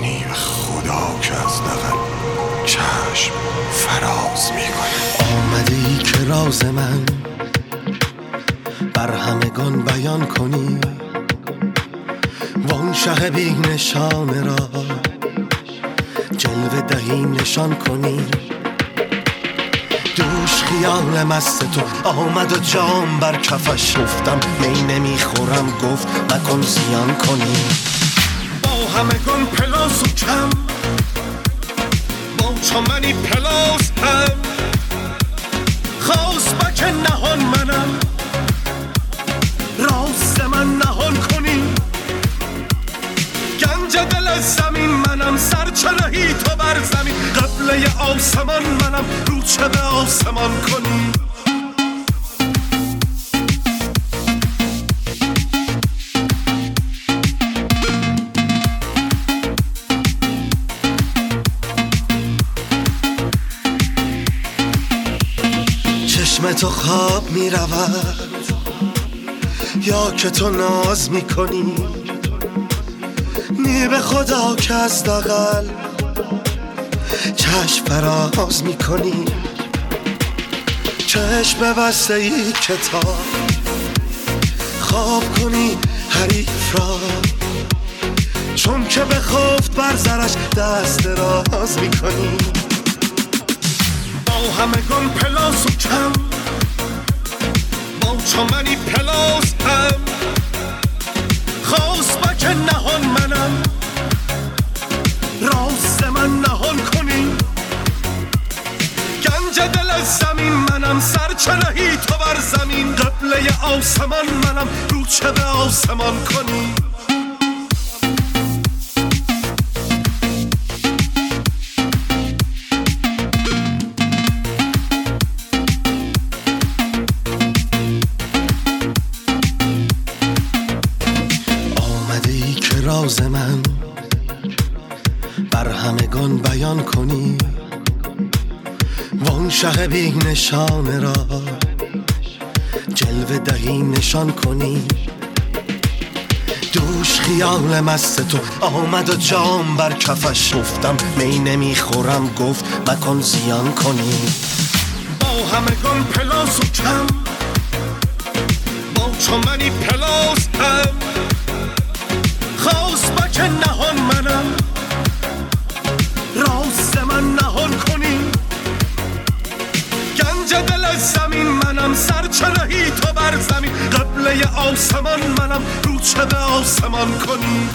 نیو خدا که از دقل چشم فراز می‌کنه آمده ای که راز من بر همگان بیان کنی. وان شه بی نشان را جلوه دهی نشان کنی دوش خیال مست تو. آمد و جام بر کفش گفتم می نمی‌خورم. گفت نکن زیان کنی با همگان پلاس و کم. با چمنی پلاس هم. خواست بک نهان منم. راست من نهان کنی گنج دل زمین منم سرچرهی تو بر زمین؟ قبله آسمان منم. رو چه به آسمان کنی؟ چشم تو خواب می رود یا که تو ناز می کنی نی به خدا که از دقل چشم فراز می کنی چشم بسته ای کتاب خواب کنی حریف را. چون که به خفت بر زرش دست راز می کنی با همگان پلاس و کم. با چمنی پلاس هم. خواست بک نهان آسمان منم رو چه به آسمان کنی؟ آمده که راز من بر همگان بیان کنی؟ وان شه بی نشانه را دهی نشان کنی؟ دوش خیال مست تو آمد و جام بر کفش. گفتم می نمی‌خورم گفت مکن زیان کنی. با همگان پلاس و کم با چمنی پلاس هم. خواست بک نهان منم قبله آسمان منم رو چه به آسمان کنی